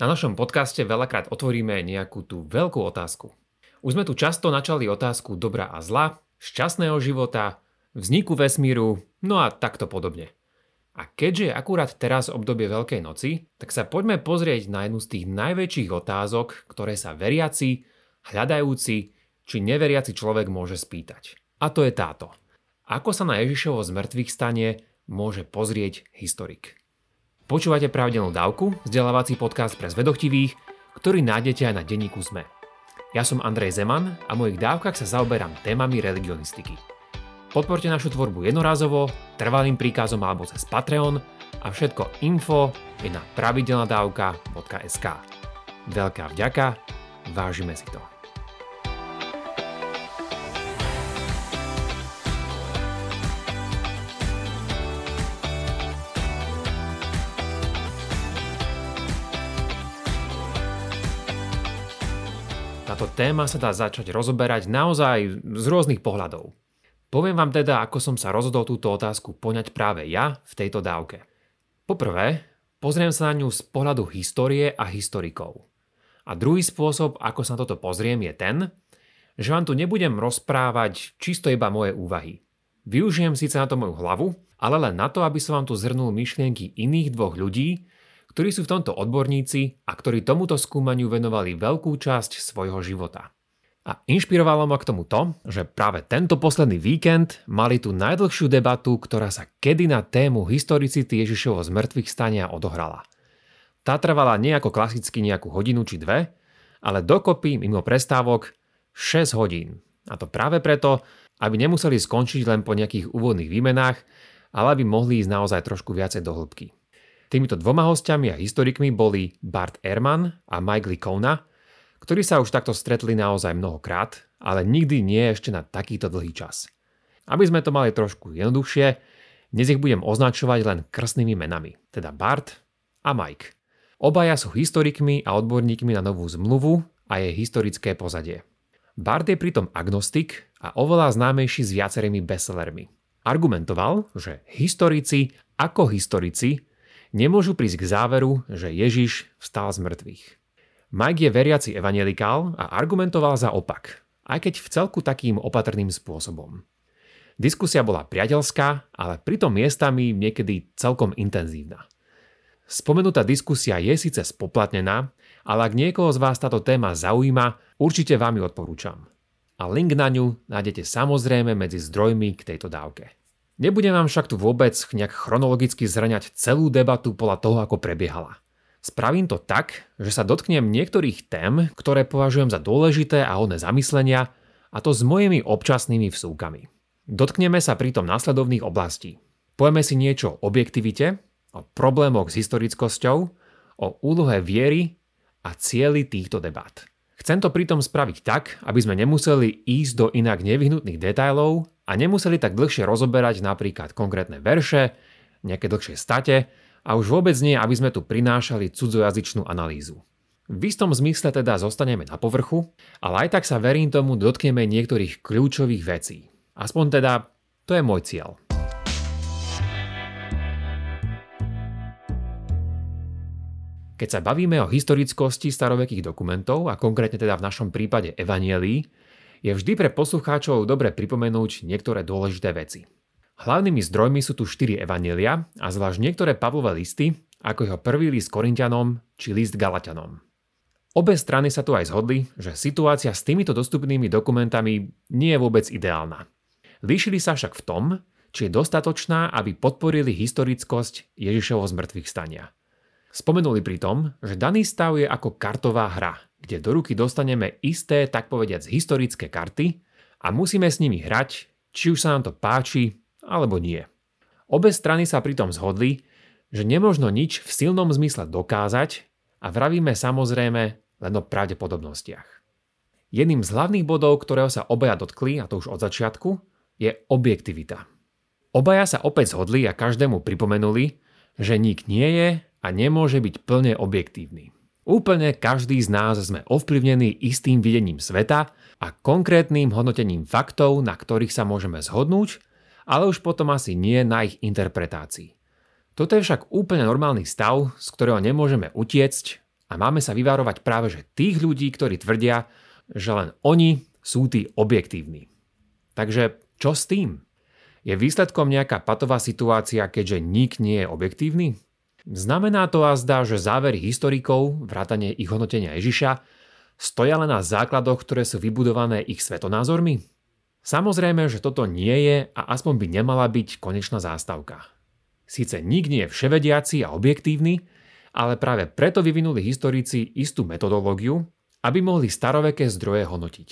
Na našom podcaste veľakrát otvoríme nejakú tú veľkú otázku. Už sme tu často načali otázku dobra a zla, šťastného života, vzniku vesmíru, no a takto podobne. A keďže je akurát teraz obdobie Veľkej noci, tak sa poďme pozrieť na jednu z tých najväčších otázok, ktoré sa veriaci, hľadajúci či neveriaci človek môže spýtať. A to je táto. Ako sa na Ježišovo zmrtvých stane môže pozrieť historik? Počúvate pravidelnú dávku, vzdelávací podcast pre zvedochtivých, ktorý nájdete aj na denníku ZME. Ja som Andrej Zeman a v mojich dávkach sa zaoberám témami religionistiky. Podporte našu tvorbu jednorázovo, trvalým príkazom alebo cez Patreon a všetko info je na pravidelnadavka.sk. Veľká vďaka, vážime si to. Téma sa dá začať rozoberať naozaj z rôznych pohľadov. Poviem vám teda, ako som sa rozhodol túto otázku poňať práve ja v tejto dávke. Poprvé, pozriem sa na ňu z pohľadu histórie a historikov. A druhý spôsob, ako sa na toto pozriem, je ten, že vám tu nebudem rozprávať čisto iba moje úvahy. Využijem síce na to moju hlavu, ale len na to, aby som vám tu zhrnul myšlienky iných dvoch ľudí, ktorí sú v tomto odborníci a ktorí tomuto skúmaniu venovali veľkú časť svojho života. A inšpirovalo ma k tomu to, že práve tento posledný víkend mali tú najdlhšiu debatu, ktorá sa kedy na tému historicity Ježišovo zmrtvých stania odohrala. Tá trvala nie ako klasicky nejakú hodinu či dve, ale dokopy mimo prestávok 6 hodín. A to práve preto, aby nemuseli skončiť len po nejakých úvodných výmenách, ale aby mohli ísť naozaj trošku viacej do hĺbky. Týmito dvoma hostiami a historikmi boli Bart Ehrman a Mike Likona, ktorí sa už takto stretli naozaj mnohokrát, ale nikdy nie ešte na takýto dlhý čas. Aby sme to mali trošku jednoduchšie, dnes ich budem označovať len krstnými menami, teda Bart a Mike. Obaja sú historikmi a odborníkmi na novú zmluvu a jej historické pozadie. Bart je pritom agnostik a oveľa známejší s viacerými bestsellermi. Argumentoval, že historici ako historici nemôžu prísť k záveru, že Ježiš vstal z mŕtvych. Mike je veriaci evangelikál a argumentoval za opak, aj keď v celku takým opatrným spôsobom. Diskusia bola priateľská, ale pritom miestami niekedy celkom intenzívna. Spomenutá diskusia je síce spoplatnená, ale ak niekoho z vás táto téma zaujíma, určite vám ju odporúčam. A link na ňu nájdete samozrejme medzi zdrojmi k tejto dávke. Nebudem vám však tu vôbec nejak chronologicky zraňať celú debatu podľa toho, ako prebiehala. Spravím to tak, že sa dotknem niektorých tém, ktoré považujem za dôležité a hodné zamyslenia, a to s mojimi občasnými vsúkami. Dotkneme sa pritom následovných oblastí. Povieme si niečo o objektivite, o problémoch s historickosťou, o úlohe viery a cieli týchto debát. Chcem to pritom spraviť tak, aby sme nemuseli ísť do inak nevyhnutných detailov a nemuseli tak dlhšie rozoberať napríklad konkrétne verše, nejaké dlhšie state a už vôbec nie, aby sme tu prinášali cudzojazyčnú analýzu. V istom zmysle teda zostaneme na povrchu, ale aj tak sa verím tomu dotkneme niektorých kľúčových vecí. Aspoň teda to je môj cieľ. Keď sa bavíme o historickosti starovekých dokumentov a konkrétne teda v našom prípade evanielí, je vždy pre poslucháčov dobre pripomenúť niektoré dôležité veci. Hlavnými zdrojmi sú tu štyri evanielia a zvlášť niektoré Pavlové listy, ako jeho prvý list Korintianom či list Galatianom. Obe strany sa tu aj zhodli, že situácia s týmito dostupnými dokumentami nie je vôbec ideálna. Líšili sa však v tom, či je dostatočná, aby podporili historickosť Ježišovo zmrtvých stania. Spomenuli pritom, že daný stav je ako kartová hra, kde do ruky dostaneme isté, tak povediac, historické karty a musíme s nimi hrať, či už sa nám to páči, alebo nie. Obe strany sa pritom zhodli, že nemožno nič v silnom zmysle dokázať a vravíme samozrejme len o pravdepodobnostiach. Jedným z hlavných bodov, ktorého sa obaja dotkli, a to už od začiatku, je objektivita. Obaja sa opäť zhodli a každému pripomenuli, že nik nie je a nemôže byť plne objektívny. Úplne každý z nás sme ovplyvnení istým videním sveta a konkrétnym hodnotením faktov, na ktorých sa môžeme zhodnúť, ale už potom asi nie na ich interpretácii. Toto je však úplne normálny stav, z ktorého nemôžeme utiecť A máme sa vyvárovať práve že tých ľudí, ktorí tvrdia, že len oni sú tí objektívni. Takže čo s tým? Je výsledkom nejaká patová situácia, keďže nik nie je objektívny? Znamená to a zdá, že závery historikov, vrátane ich hodnotenia Ježiša, stoja len na základoch, ktoré sú vybudované ich svetonázormi? Samozrejme, že toto nie je a aspoň by nemala byť konečná zástavka. Síce nik nie je vševediaci a objektívny, ale práve preto vyvinuli historici istú metodológiu, aby mohli staroveké zdroje hodnotiť.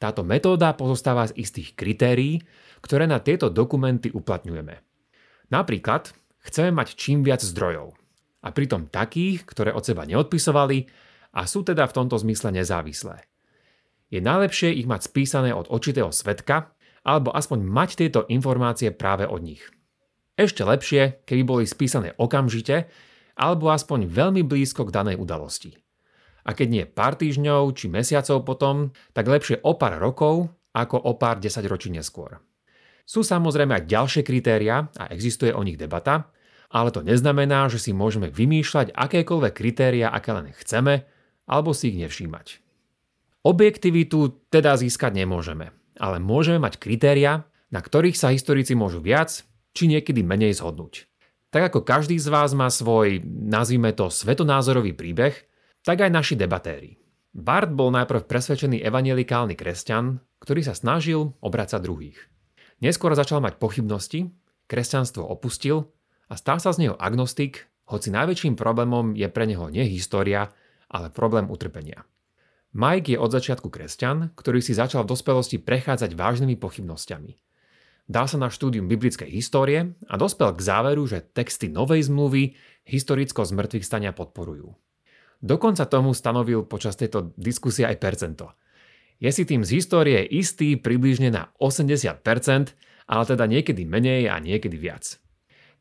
Táto metóda pozostáva z istých kritérií, ktoré na tieto dokumenty uplatňujeme. Napríklad chceme mať čím viac zdrojov. A pritom takých, ktoré od seba neodpisovali a sú teda v tomto zmysle nezávislé. Je najlepšie ich mať spísané od očitého svetka, alebo aspoň mať tieto informácie práve od nich. Ešte lepšie, keby boli spísané okamžite, alebo aspoň veľmi blízko k danej udalosti. A keď nie pár týždňov či mesiacov potom, tak lepšie o pár rokov ako o pár desaťročí neskôr. Sú samozrejme aj ďalšie kritéria a existuje o nich debata, ale to neznamená, že si môžeme vymýšľať akékoľvek kritéria, aké len chceme, alebo si ich nevšímať. Objektivitu teda získať nemôžeme, ale môžeme mať kritéria, na ktorých sa historici môžu viac či niekedy menej zhodnúť. Tak ako každý z vás má svoj, nazvime to, svetonázorový príbeh, tak aj naši debatéri. Bart bol najprv presvedčený evangelikálny kresťan, ktorý sa snažil obracať druhých. Neskôr začal mať pochybnosti, kresťanstvo opustil a stal sa z neho agnostik, hoci najväčším problémom je pre neho nie história, ale problém utrpenia. Mike je od začiatku kresťan, ktorý si začal v dospelosti prechádzať vážnymi pochybnosťami – Dal sa na štúdium biblickej histórie a dospel k záveru, že texty Novej zmluvy historicko zmrtvých stania podporujú. Dokonca tomu stanovil počas tejto diskusie aj percento. Je si tým z histórie istý približne na 80%, ale teda niekedy menej a niekedy viac.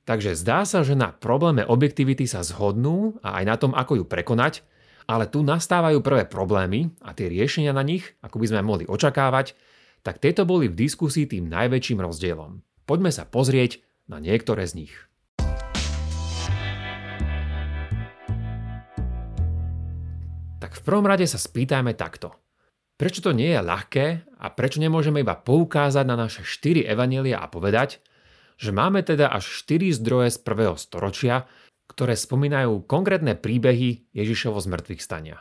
Takže zdá sa, že na probléme objektivity sa zhodnú a aj na tom, ako ju prekonať, ale tu nastávajú prvé problémy a tie riešenia na nich, ako by sme mohli očakávať, tak tieto boli v diskusii tým najväčším rozdielom. Poďme sa pozrieť na niektoré z nich. Tak v prvom rade sa spýtajme takto. Prečo to nie je ľahké a prečo nemôžeme iba poukázať na naše 4 evanelia a povedať, že máme teda až 4 zdroje z prvého storočia, ktoré spomínajú konkrétne príbehy Ježišovo zmrtvých stania.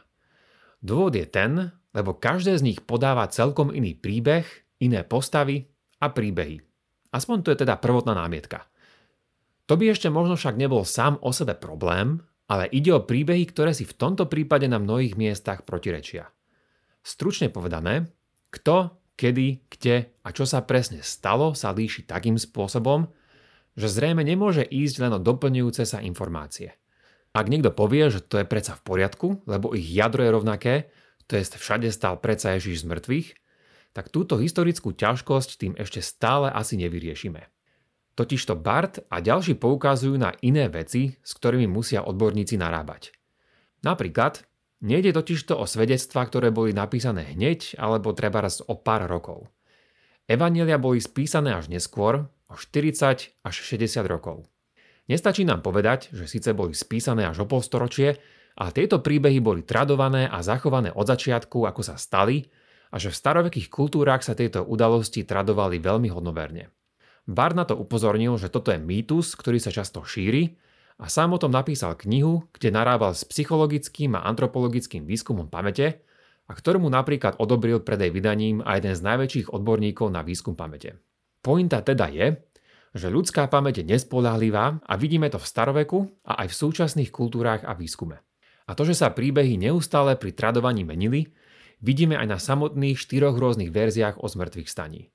Dôvod je ten, lebo každé z nich podáva celkom iný príbeh, iné postavy a príbehy. Aspoň to je teda prvotná námietka. To by ešte možno však nebol sám o sebe problém, ale ide o príbehy, ktoré si v tomto prípade na mnohých miestach protirečia. Stručne povedané, kto, kedy, kde a čo sa presne stalo, sa líši takým spôsobom, že zrejme nemôže ísť len o doplňujúce sa informácie. Ak niekto povie, že to je predsa v poriadku, lebo ich jadro je rovnaké, to je všade stal predsa Ježiš z mŕtvych, tak túto historickú ťažkosť tým ešte stále asi nevyriešime. Totižto Bart a ďalší poukazujú na iné veci, s ktorými musia odborníci narábať. Napríklad, nejde totižto o svedectvá, ktoré boli napísané hneď alebo treba raz o pár rokov. Evanelia boli spísané až neskôr, o 40 až 60 rokov. Nestačí nám povedať, že síce boli spísané až o polstoročie, a tieto príbehy boli tradované a zachované od začiatku, ako sa stali, a že v starovekých kultúrach sa tieto udalosti tradovali veľmi hodnoverne. Bard na to upozornil, že toto je mýtus, ktorý sa často šíri a sám o tom napísal knihu, kde narábal s psychologickým a antropologickým výskumom pamäte a ktorú mu napríklad odobril pred jej vydaním aj jeden z najväčších odborníkov na výskum pamäte. Pointa teda je, že ľudská pamäť je nespolahlivá a vidíme to v staroveku a aj v súčasných kultúrách a výskume. A to, že sa príbehy neustále pri tradovaní menili, vidíme aj na samotných štyroch rôznych verziách o zmrtvých staní.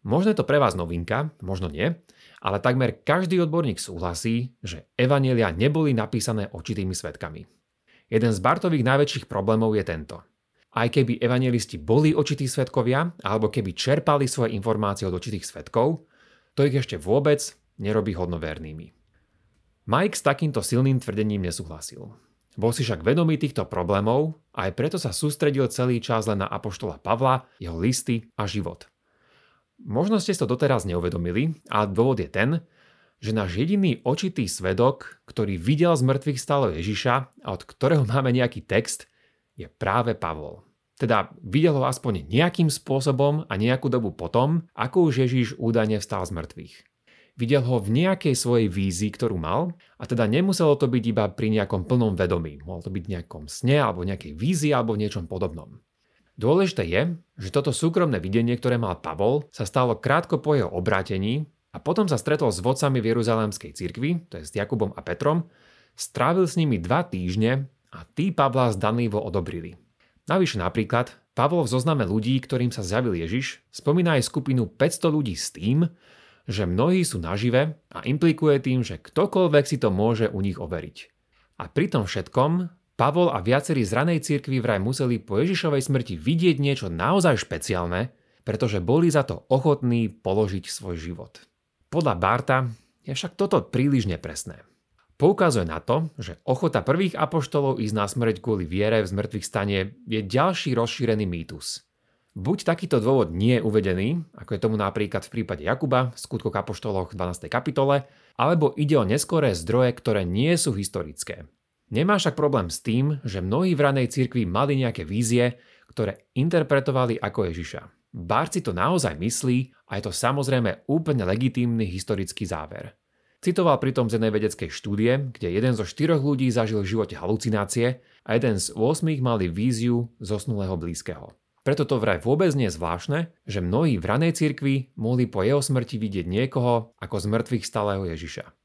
Možno je to pre vás novinka, možno nie, ale takmer každý odborník súhlasí, že evanielia neboli napísané očitými svetkami. Jeden z Bartových najväčších problémov je tento. Aj keby evangelisti boli očití svetkovia, alebo keby čerpali svoje informácie od očitých svetkov, to ich ešte vôbec nerobí hodnovernými. Mike s takýmto silným tvrdením nesúhlasil. Bol si však vedomý týchto problémov a aj preto sa sústredil celý čas len na apoštola Pavla, jeho listy a život. Možno ste to doteraz neuvedomili, ale dôvod je ten, že náš jediný očitý svedok, ktorý videl z mŕtvych stále Ježiša a od ktorého máme nejaký text, je práve Pavol. Teda videl ho aspoň nejakým spôsobom a nejakú dobu potom, ako už Ježiš údajne vstal z mŕtvych. Videl ho v nejakej svojej vízii, ktorú mal, a teda nemuselo to byť iba pri nejakom plnom vedomí. Mohol to byť v nejakom sne, alebo nejakej vízii, alebo v niečom podobnom. Dôležité je, že toto súkromné videnie, ktoré mal Pavol, sa stalo krátko po jeho obrátení a potom sa stretol s vodcami v Jeruzalémskej cirkvi, to je s Jakubom a Petrom, strávil s nimi dva týždne a tí Pavla zdanlivo odobrili. Navyše napríklad, Pavol v zozname ľudí, ktorým sa zjavil Ježiš, spomína aj skupinu 500 ľudí s tým, že mnohí sú nažive a implikuje tým, že ktokoľvek si to môže u nich overiť. A pri tom všetkom Pavol a viacerí z ranej cirkvi vraj museli po Ježišovej smrti vidieť niečo naozaj špeciálne, pretože boli za to ochotní položiť svoj život. Podľa Barta je však toto príliš nepresné. Poukazuje na to, že ochota prvých apoštolov ísť na smrť kvôli viere v zmrtvých stane je ďalší rozšírený mýtus. Buď takýto dôvod nie je uvedený, ako je tomu napríklad v prípade Jakuba v skutkoch apoštoloch 12. kapitole, alebo ide o neskoré zdroje, ktoré nie sú historické. Nemá však problém s tým, že mnohí v ranej cirkvi mali nejaké vízie, ktoré interpretovali ako Ježiša. Bárci to naozaj myslí a je to samozrejme úplne legitímny historický záver. Citoval pritom z jednej vedeckej štúdie, kde jeden zo štyroch ľudí zažil v živote halucinácie a jeden z 8 mali víziu zosnulého blízkeho. Preto to vraj vôbec nie je zvláštne, že mnohí v ranej cirkvi mohli po jeho smrti vidieť niekoho ako z mŕtvych stalého Ježiša.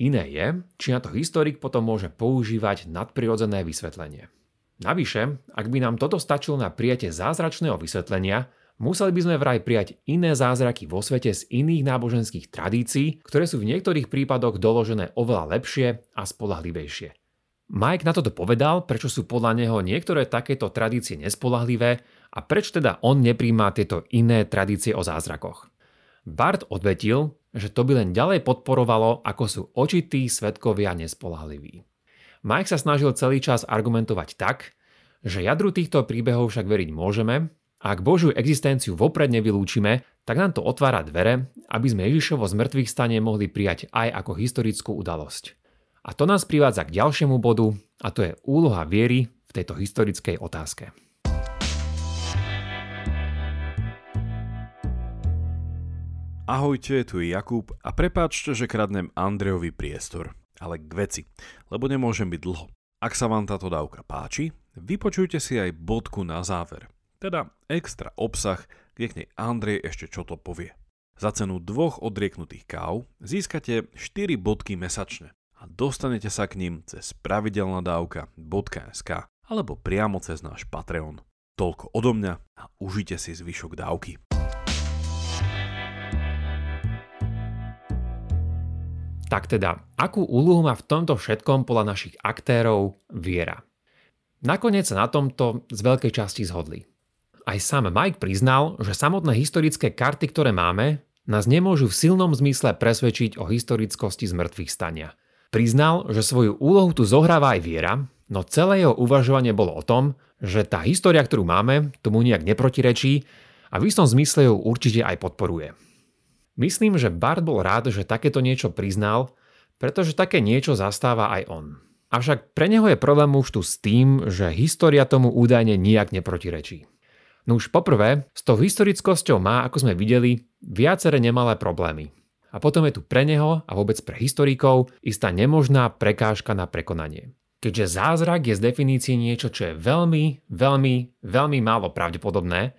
Iné je, či na to historik potom môže používať nadprirodzené vysvetlenie. Navyše, ak by nám toto stačilo na prijatie zázračného vysvetlenia, Museli by sme vraj prijať iné zázraky vo svete z iných náboženských tradícií, ktoré sú v niektorých prípadoch doložené oveľa lepšie a spolahlivejšie. Mike na toto povedal, prečo sú podľa neho niektoré takéto tradície nespolahlivé a prečo teda on nepríjma tieto iné tradície o zázrakoch. Bart odvetil, že to by len ďalej podporovalo, ako sú očití svetkovia nespolahliví. Mike sa snažil celý čas argumentovať tak, že jadru týchto príbehov však veriť môžeme ak Božiu existenciu vopred nevylúčime, tak nám to otvára dvere, aby sme Ježišovo z mŕtvych stane mohli prijať aj ako historickú udalosť. A to nás privádza k ďalšiemu bodu, a to je úloha viery v tejto historickej otázke. Ahojte, tu je Jakub a prepáčte, že kradnem Andrejovi priestor, ale k veci, lebo nemôžem byť dlho. Ak sa vám táto dávka páči, vypočujte si aj bodku na záver – teda extra obsah, kde k nej Andrej ešte čo to povie. Za cenu dvoch odrieknutých káv získate 4 bodky mesačne a dostanete sa k ním cez pravidelnadavka.sk alebo priamo cez náš Patreon. Toľko odo mňa a užite si zvyšok dávky. Tak teda, akú úlohu má v tomto všetkom podľa našich aktérov viera? Nakoniec sa na tomto z veľkej časti zhodli. Aj sám Mike priznal, že samotné historické karty, ktoré máme, nás nemôžu v silnom zmysle presvedčiť o historickosti zmrtvých stania. Priznal, že svoju úlohu tu zohráva aj viera, no celé jeho uvažovanie bolo o tom, že tá história, ktorú máme, tomu nejak neprotirečí a v istom zmysle ju určite aj podporuje. Myslím, že Bart bol rád, že takéto niečo priznal, pretože také niečo zastáva aj on. Avšak pre neho je problém už tu s tým, že história tomu údajne nijak neprotirečí. No už poprvé, s tou historickosťou má, ako sme videli, viaceré nemalé problémy. A potom je tu pre neho a vôbec pre historikov istá nemožná prekážka na prekonanie. Keďže zázrak je z definície niečo, čo je veľmi, veľmi, veľmi málo pravdepodobné,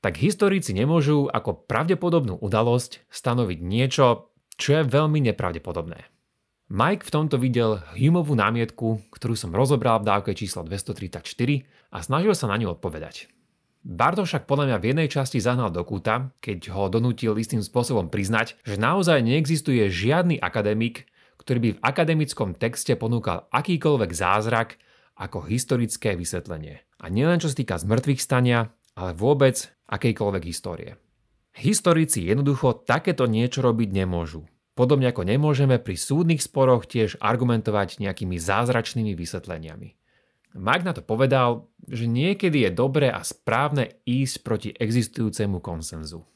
tak historici nemôžu ako pravdepodobnú udalosť stanoviť niečo, čo je veľmi nepravdepodobné. Mike v tomto videl Humovú námietku, ktorú som rozobral v dávke číslo 234 a snažil sa na ňu odpovedať. Bardo však podľa mňa v jednej časti zahnal do kúta, keď ho donútil istým spôsobom priznať, že naozaj neexistuje žiadny akademik, ktorý by v akademickom texte ponúkal akýkoľvek zázrak ako historické vysvetlenie. A nielen čo sa týka zmrtvých stania, ale vôbec akejkoľvek histórie. Historici jednoducho takéto niečo robiť nemôžu. Podobne ako nemôžeme pri súdnych sporoch tiež argumentovať nejakými zázračnými vysvetleniami. Mike na to povedal, že niekedy je dobré a správne ísť proti existujúcemu konsenzu.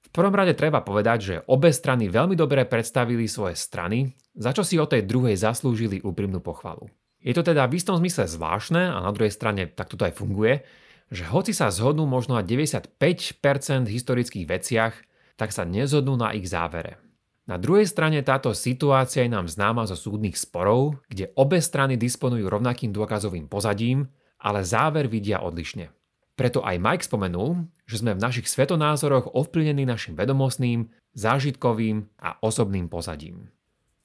V prvom rade treba povedať, že obe strany veľmi dobre predstavili svoje strany, za čo si o tej druhej zaslúžili úprimnú pochvalu. Je to teda v istom zmysle zvláštne a na druhej strane takto to aj funguje, že hoci sa zhodnú možno na 95% historických veciach, tak sa nezhodnú na ich závere. Na druhej strane táto situácia je nám známa zo súdnych sporov, kde obe strany disponujú rovnakým dôkazovým pozadím, ale záver vidia odlišne. Preto aj Mike spomenul, že sme v našich svetonázoroch ovplyvnení našim vedomostným, zážitkovým a osobným pozadím.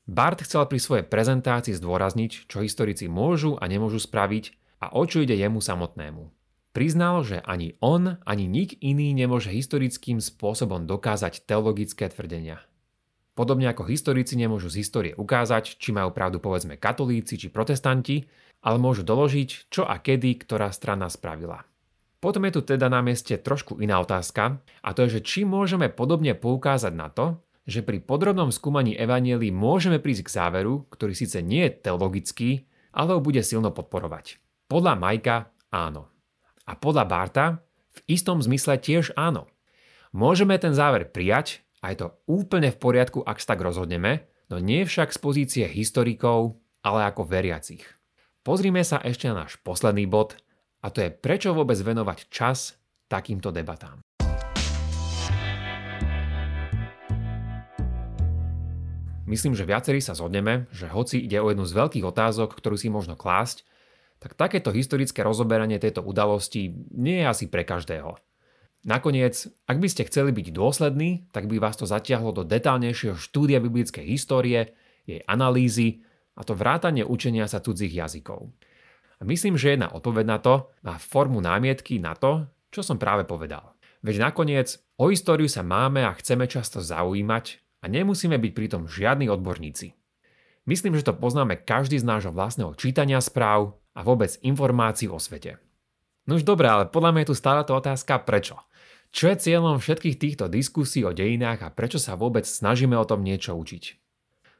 Bart chcel pri svojej prezentácii zdôrazniť, čo historici môžu a nemôžu spraviť a o čo ide jemu samotnému. Priznal, že ani on, ani nik iný nemôže historickým spôsobom dokázať teologické tvrdenia. Podobne ako historici nemôžu z histórie ukázať, či majú pravdu povedzme katolíci či protestanti, ale môžu doložiť, čo a kedy ktorá strana spravila. Potom je tu teda na mieste trošku iná otázka a to je, že či môžeme podobne poukázať na to, že pri podrobnom skúmaní evanielí môžeme prísť k záveru, ktorý síce nie je teologický, ale ho bude silno podporovať. Podľa Majka áno. A podľa Barta v istom zmysle tiež áno. Môžeme ten záver prijať a je to úplne v poriadku, ak sa tak rozhodneme, no nie však z pozície historikov, ale ako veriacich. Pozrime sa ešte na náš posledný bod a to je prečo vôbec venovať čas takýmto debatám. Myslím, že viacerí sa zhodneme, že hoci ide o jednu z veľkých otázok, ktorú si možno klásť, tak takéto historické rozoberanie tejto udalosti nie je asi pre každého. Nakoniec, ak by ste chceli byť dôslední, tak by vás to zatiahlo do detálnejšieho štúdia biblickej histórie, jej analýzy a to vrátanie učenia sa cudzích jazykov. A myslím, že jedna odpoveď na to má formu námietky na to, čo som práve povedal. Veď nakoniec o históriu sa máme a chceme často zaujímať a nemusíme byť pritom žiadni odborníci. Myslím, že to poznáme každý z nášho vlastného čítania správ a vôbec informácií o svete. No už dobré, ale podľa mňa je tu stále tá otázka prečo. Čo je cieľom všetkých týchto diskusí o dejinách a prečo sa vôbec snažíme o tom niečo učiť?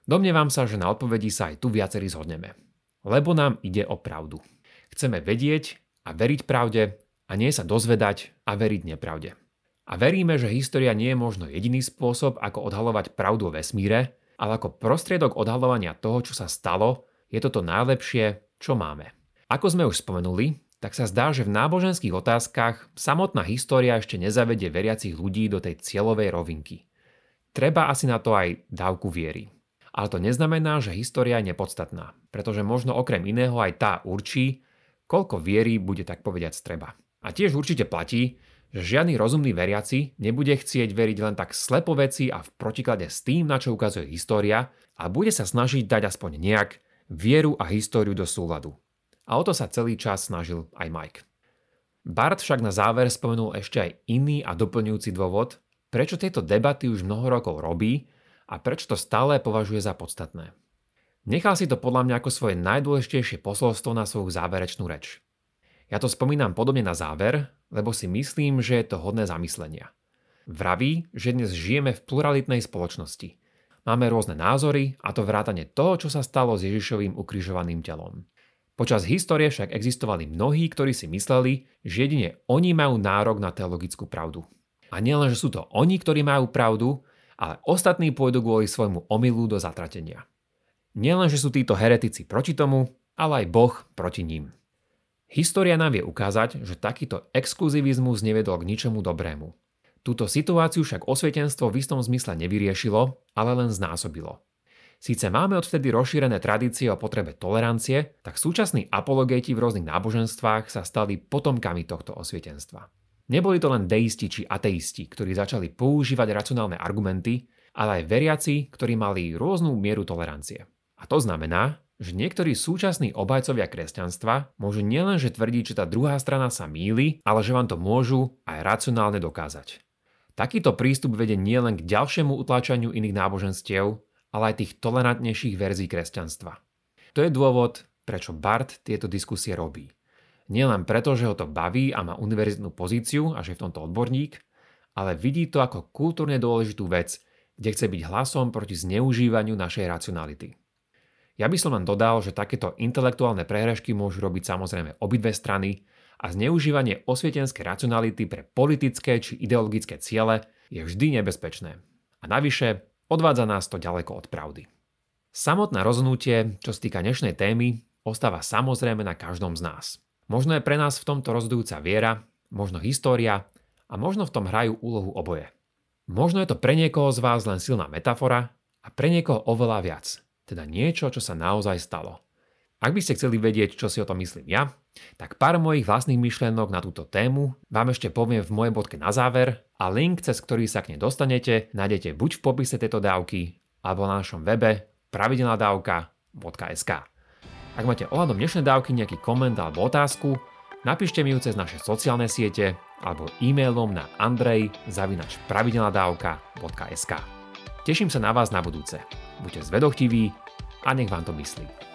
Domnievam sa, že na odpovedi sa aj tu viacerí zhodneme lebo nám ide o pravdu. Chceme vedieť a veriť pravde a nie sa dozvedať a veriť nepravde. A veríme, že história nie je možno jediný spôsob, ako odhalovať pravdu o vesmíre, ale ako prostriedok odhalovania toho, čo sa stalo, je toto najlepšie, čo máme. Ako sme už spomenuli, tak sa zdá, že v náboženských otázkach samotná história ešte nezavedie veriacich ľudí do tej cieľovej rovinky. Treba asi na to aj dávku viery. Ale to neznamená, že história je nepodstatná, pretože možno okrem iného aj tá určí, koľko viery bude tak povediať treba. A tiež určite platí, že žiadny rozumný veriaci nebude chcieť veriť len tak slepo veci a v protiklade s tým, na čo ukazuje história a bude sa snažiť dať aspoň nejak vieru a históriu do súladu. A o to sa celý čas snažil aj Mike. Bart však na záver spomenul ešte aj iný a doplňujúci dôvod, prečo tieto debaty už mnoho rokov robí a prečo to stále považuje za podstatné. Nechal si to podľa mňa ako svoje najdôležitejšie posolstvo na svoju záverečnú reč. Ja to spomínam podobne na záver, lebo si myslím, že je to hodné zamyslenia. Vraví, že dnes žijeme v pluralitnej spoločnosti. Máme rôzne názory a to vrátane toho, čo sa stalo s Ježišovým ukrižovaným telom. Počas histórie však existovali mnohí, ktorí si mysleli, že jedine oni majú nárok na teologickú pravdu. A nielen, že sú to oni, ktorí majú pravdu, ale ostatní pôjdu kvôli svojmu omylu do zatratenia. Nielen, že sú títo heretici proti tomu, ale aj Boh proti ním. História nám vie ukázať, že takýto exkluzivizmus nevedol k ničomu dobrému. Túto situáciu však osvietenstvo v istom zmysle nevyriešilo, ale len znásobilo. Síce máme odvtedy rozšírené tradície o potrebe tolerancie, tak súčasní apologéti v rôznych náboženstvách sa stali potomkami tohto osvietenstva. Neboli to len deisti či ateisti, ktorí začali používať racionálne argumenty, ale aj veriaci, ktorí mali rôznu mieru tolerancie. A to znamená, že niektorí súčasní obajcovia kresťanstva môžu nielenže tvrdiť, že tá druhá strana sa míli, ale že vám to môžu aj racionálne dokázať. Takýto prístup vedie nielen k ďalšiemu utláčaniu iných náboženstiev, ale aj tých tolerantnejších verzií kresťanstva. To je dôvod, prečo Bart tieto diskusie robí. Nielen preto, že ho to baví a má univerzitnú pozíciu a že je v tomto odborník, ale vidí to ako kultúrne dôležitú vec, kde chce byť hlasom proti zneužívaniu našej racionality. Ja by som len dodal, že takéto intelektuálne prehrešky môžu robiť samozrejme obidve strany a zneužívanie osvietenskej racionality pre politické či ideologické ciele je vždy nebezpečné. A navyše, odvádza nás to ďaleko od pravdy. Samotné rozhodnutie, čo sa týka dnešnej témy, ostáva samozrejme na každom z nás. Možno je pre nás v tomto rozhodujúca viera, možno história a možno v tom hrajú úlohu oboje. Možno je to pre niekoho z vás len silná metafora a pre niekoho oveľa viac, teda niečo, čo sa naozaj stalo. Ak by ste chceli vedieť, čo si o tom myslím ja, tak pár mojich vlastných myšlienok na túto tému vám ešte poviem v mojej bodke na záver a link, cez ktorý sa k nej dostanete, nájdete buď v popise tejto dávky, alebo na našom webe pravidelnadavka.sk. Ak máte ohľadom dnešnej dávky nejaký koment alebo otázku, napíšte mi ju cez naše sociálne siete alebo e-mailom na andrej.pravidelnadavka.sk. Teším sa na vás na budúce. Buďte zvedochtiví a nech vám to myslí.